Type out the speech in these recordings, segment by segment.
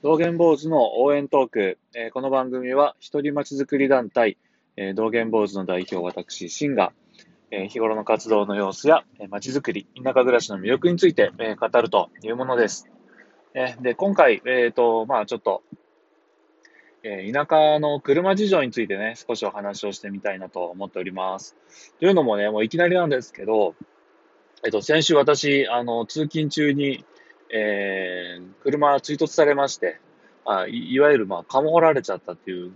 道元坊主の応援トーク。えーこの番組は、一人まちづくり団体、えー道元坊主の代表、私、シンが、えー日頃の活動の様子や、えー、まちづくり、田舎暮らしの魅力について、えー語るというものです。えーで、今回、えっ、と、まあちょっと、え田舎の車事情についてね、少しお話をしてみたいなと思っております。というのもね、もういきなりなんですけど、えっと、先週私、あの、通勤中に、えー、車追突されまして、あいいわゆる、まあ、かも掘られちゃったっていう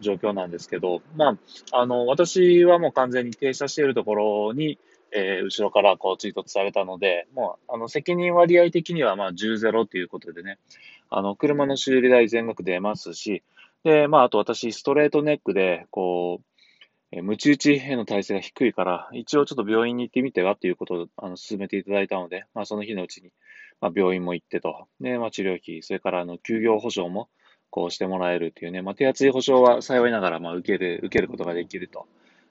状況なんですけど、まあ、あの、私はもう完全に停車しているところに、えー後ろからこう追突されたので、もう、あの、責任割合的には、まあ、10-0ということでね、あの、車の修理代全額出ますし、で、まあ、あと私、ストレートネックで、こう、えー、ムチ打ちへの耐性が低いから、一応ちょっと病院に行ってみてはということをあの進めていただいたので、まあ、その日のうちに、まあ、病院も行ってと、で、まあ、治療費、それからあの休業保障もこうしてもらえるっていうね、まあ、手厚い保障は幸いながらまあ受ける、受けることができると。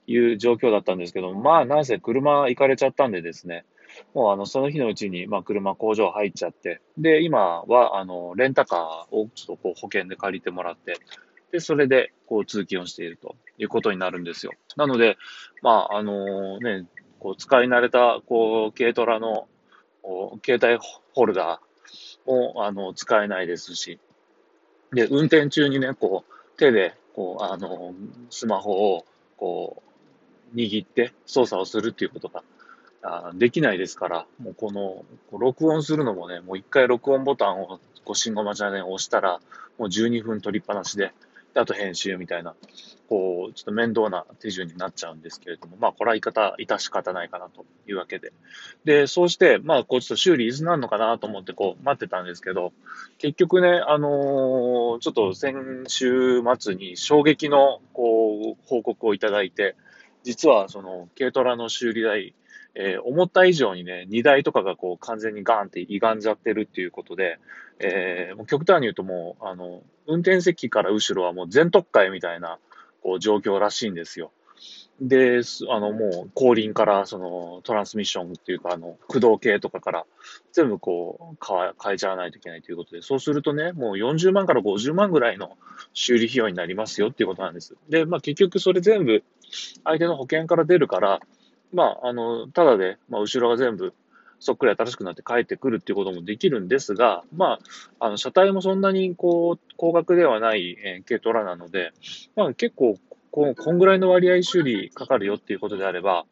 いう状況だったんですけど、まあ、なんせ車行かれちゃったんでですね、もうあのその日のうちにまあ車工場入っちゃって、で、今はあのレンタカーをちょっとこう保険で借りてもらって、で、それで、こう、通勤をしていると。いうことになるんですよ。なので、まあ、あのね、こう、使い慣れた、こう、軽トラの、携帯ホルダーも、あの、使えないですし、で、運転中にね、こう、手で、こう、あの、スマホを、こう、握って操作をするっていうことが、あできないですから、もうこの、こう録音するのもね、もう一回録音ボタンを、こう、信号待ちで押したら、もう12分取りっぱなし、であと編集みたいな、こう、ちょっと面倒な手順になっちゃうんですけれども、まあ、これは言い方、致し方ないかなというわけで。で、そうして、まあ、こう、ちょっと修理いつなるのかなと思って、こう、待ってたんですけど、結局ね、あのーちょっと先週末に衝撃の、こう、報告をいただいて、実は、その、軽トラの修理代、えー思った以上にね、荷台とかがこう完全にガーンって歪んじゃってるっていうことで、えーもう極端に言うともう、あの、運転席から後ろはもう全特会みたいな、こう状況らしいんですよ。で、あの、もう後輪から、その、トランスミッションっていうか、あの、駆動系とかから、全部こう、変え、変えちゃわないといけないということで、そうするとね、もう40万から50万ぐらいの修理費用になりますよっていうことなんです。で、まあ結局それ全部、相手の保険から出るから、まあ、あの、ただで、まあ、後ろが全部、そっくり新しくなって帰ってくるっていうこともできるんですが、まあ、あの、車体もそんなに、こう、高額ではない、えー軽トラなので、まあ、結構、こう、こんぐらいの割合修理かかるよっていうことであれば、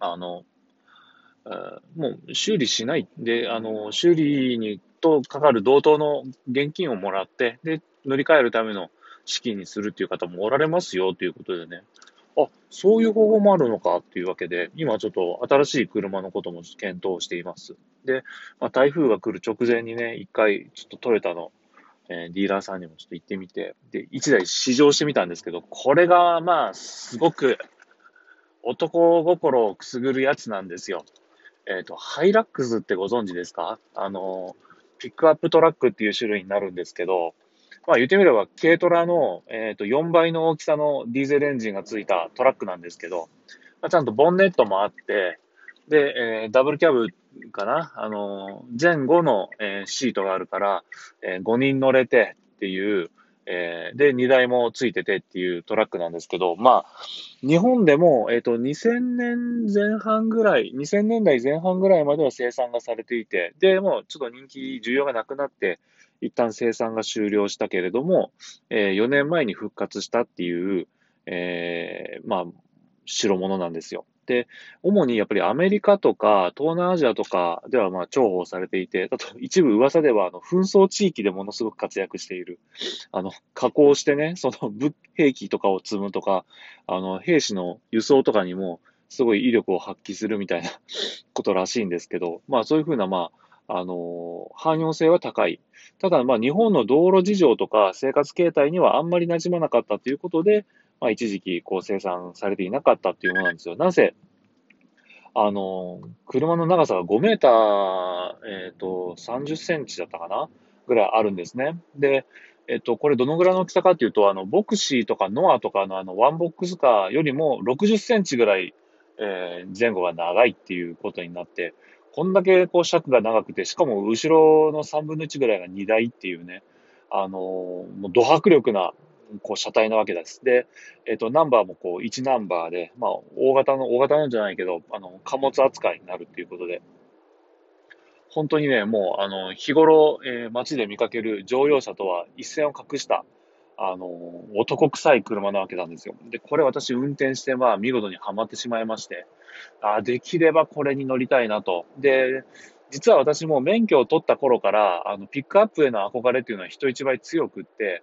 あの、もう修理しない。で、あの、修理にとかかる同等の現金をもらって、で、乗り換えるための資金にするっていう方もおられますよということでね、あ、そういう方法もあるのかっていうわけで、今ちょっと新しい車のことも検討しています。で、まあ、台風が来る直前にね、一回ちょっとトヨタの、えーディーラーさんにもちょっと行ってみて、で、一台試乗してみたんですけど、これがまあ、すごく男心をくすぐるやつなんですよ。えっ、と、ハイラックスってご存知ですか？あの、ピックアップトラックっていう種類になるんですけど、まあ言ってみれば軽トラの、えー、と4倍の大きさのディーゼルエンジンがついたトラックなんですけど、まあ、ちゃんとボンネットもあって、で、えーダブルキャブかな？あの、前後の、えーシートがあるから、え5人乗れてっていう、えーで、荷台もついててっていうトラックなんですけど、まあ、日本でも、えっ、と、2000年前半ぐらい、2000年代前半ぐらいまでは生産がされていて、で、もうちょっと人気、需要がなくなって、一旦生産が終了したけれども、え4年前に復活したっていう、えーまあ、代物なんですよ。で、主にやっぱりアメリカとか東南アジアとかではまあ重宝されていて、あと一部噂ではあの紛争地域でものすごく活躍している。あの、加工してね、その武兵器とかを積むとか、あの、兵士の輸送とかにもすごい威力を発揮するみたいなことらしいんですけど、まあそういうふうなまあ、あの、汎用性は高い。ただまあ日本の道路事情とか生活形態にはあんまり馴染まなかったということで、まあ一時期こう生産されていなかったっていうものなんですよ。なぜ？あの、車の長さが5メーター、えっ、と、30センチだったかな？ぐらいあるんですね。で、えっ、と、これどのぐらいの大きさかっていうと、あの、ボクシーとかノアとかのあの、ワンボックスカーよりも60センチぐらい、えー前後が長いっていうことになって、こんだけこう尺が長くて、しかも後ろの3分の1ぐらいが荷台っていうね、あのもう、ド迫力な、こう、車体なわけです。で、えっ、ー、と、ナンバーもこう、1ナンバーで、まあ、大型の、大型なんじゃないけど、あの、貨物扱いになるっていうことで、本当にね、もう、あの、日頃、えー、街で見かける乗用車とは一線を画した、あの、男臭い車なわけなんですよ。で、これ私運転して、まあ、見事にはまってしまいまして、あできればこれに乗りたいなと。で、実は私も免許を取った頃から、あの、ピックアップへの憧れっていうのは人一倍強くって、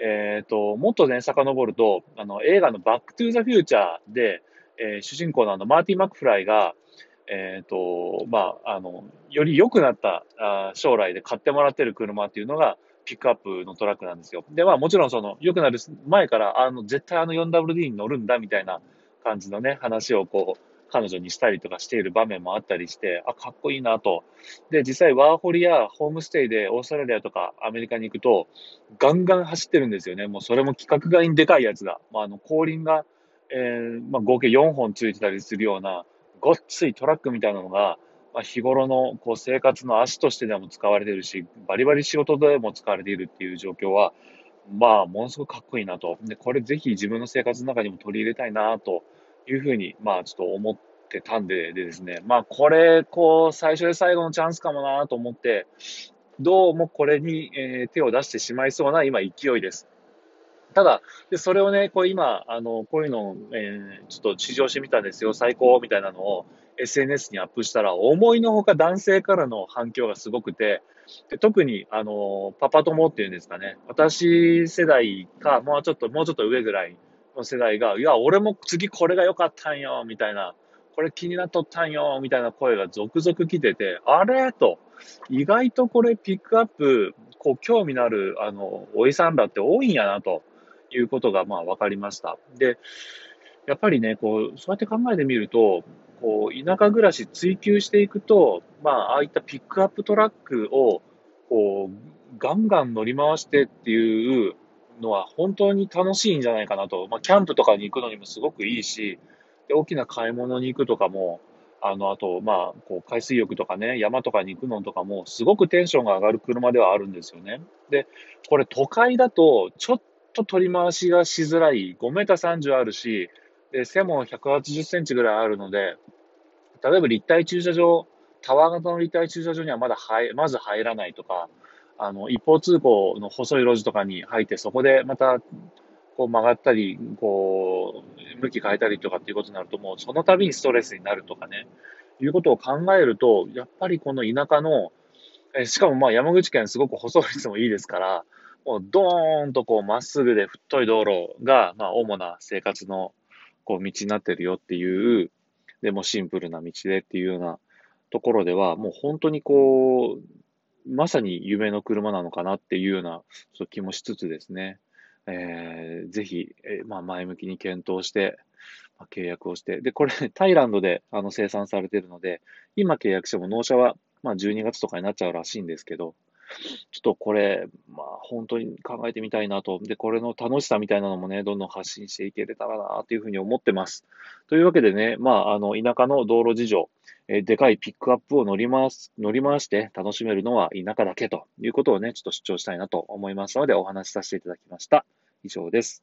えっ、ー、と、もっとね、遡ると、あの、映画のバックトゥーザフューチャーで、えー、主人公のあの、マーティ・マクフライが、えっ、ー、と、まあ、あの、より良くなったあ将来で買ってもらってる車っていうのが、ピックアップのトラックなんですよ。で、まあもちろんその、良くなる前から、あの、絶対あの 4WD に乗るんだみたいな感じのね、話をこう、彼女にしたりとかしている場面もあったりして、あ、かっこいいなと。で、実際ワーホリやホームステイでオーストラリアとかアメリカに行くと、ガンガン走ってるんですよね。もうそれも規格外にでかいやつが。まあ、あの、後輪が、えー、まあ、合計4本ついてたりするような、ごっついトラックみたいなのが、まあ、日頃のこう生活の足としてでも使われているし、バリバリ仕事でも使われているっていう状況は、まあ、ものすごくかっこいいなと。で、これぜひ自分の生活の中にも取り入れたいなというふうに、まあ、ちょっと思ってたんででですね、まあ、これ、こう、最初で最後のチャンスかもなと思って、どうもこれに、えー、手を出してしまいそうな今勢いです。ただ、でそれをね、こう今、あの、こういうのを、えー、ちょっと試乗してみたんですよ、最高みたいなのを SNS にアップしたら、思いのほか男性からの反響がすごくて、で特に、あの、パパ友っていうんですかね、私世代か、もうちょっと、もうちょっと上ぐらいの世代が、いや、俺も次これが良かったんよ、みたいな、これ気になっとったんよ、みたいな声が続々来てて、あれ？と、意外とこれピックアップ、こう、興味のある、あの、おじさんらって多いんやな、と。いうことが、まあ、分かりました。で、やっぱりね、こう、そうやって考えてみると、こう、田舎暮らし追求していくと、まあ、ああいったピックアップトラックを、こう、ガンガン乗り回してっていうのは本当に楽しいんじゃないかなと。まあ、キャンプとかに行くのにもすごくいいし、で大きな買い物に行くとかも、あの、あと、まあ、こう、海水浴とかね、山とかに行くのとかも、すごくテンションが上がる車ではあるんですよね。で、これ都会だと、ちょっと取り回しがしづらい、5メーター30あるし、で、背も180センチぐらいあるので、例えば立体駐車場、タワー型の立体駐車場にはまだ入、まず入らないとか、あの、一方通行の細い路地とかに入って、そこでまた、こう曲がったり、こう、向き変えたりとかっていうことになると、もうその度にストレスになるとかね、いうことを考えると、やっぱりこの田舎の、えしかもまあ山口県すごく細い率もいいですから、もうドーンとこうまっすぐで太い道路が、まあ主な生活のこう道になってるよっていう、でもシンプルな道でっていうようなところでは、もう本当にこう、まさに夢の車なのかなっていうようなそう気もしつつですね、えー、ぜひ、えー、まあ、前向きに検討して、まあ、契約をして、で、これ、タイランドであの生産されているので、今契約しても納車は、まあ、12月とかになっちゃうらしいんですけど、ちょっとこれ、まあ、本当に考えてみたいなと。で、これの楽しさみたいなのもね、どんどん発信していけれたらなというふうに思ってます。というわけでね、まあ、あの、田舎の道路事情、えー、でかいピックアップを乗り回す、乗り回して楽しめるのは田舎だけということをね、ちょっと主張したいなと思いますので、お話しさせていただきました。以上です。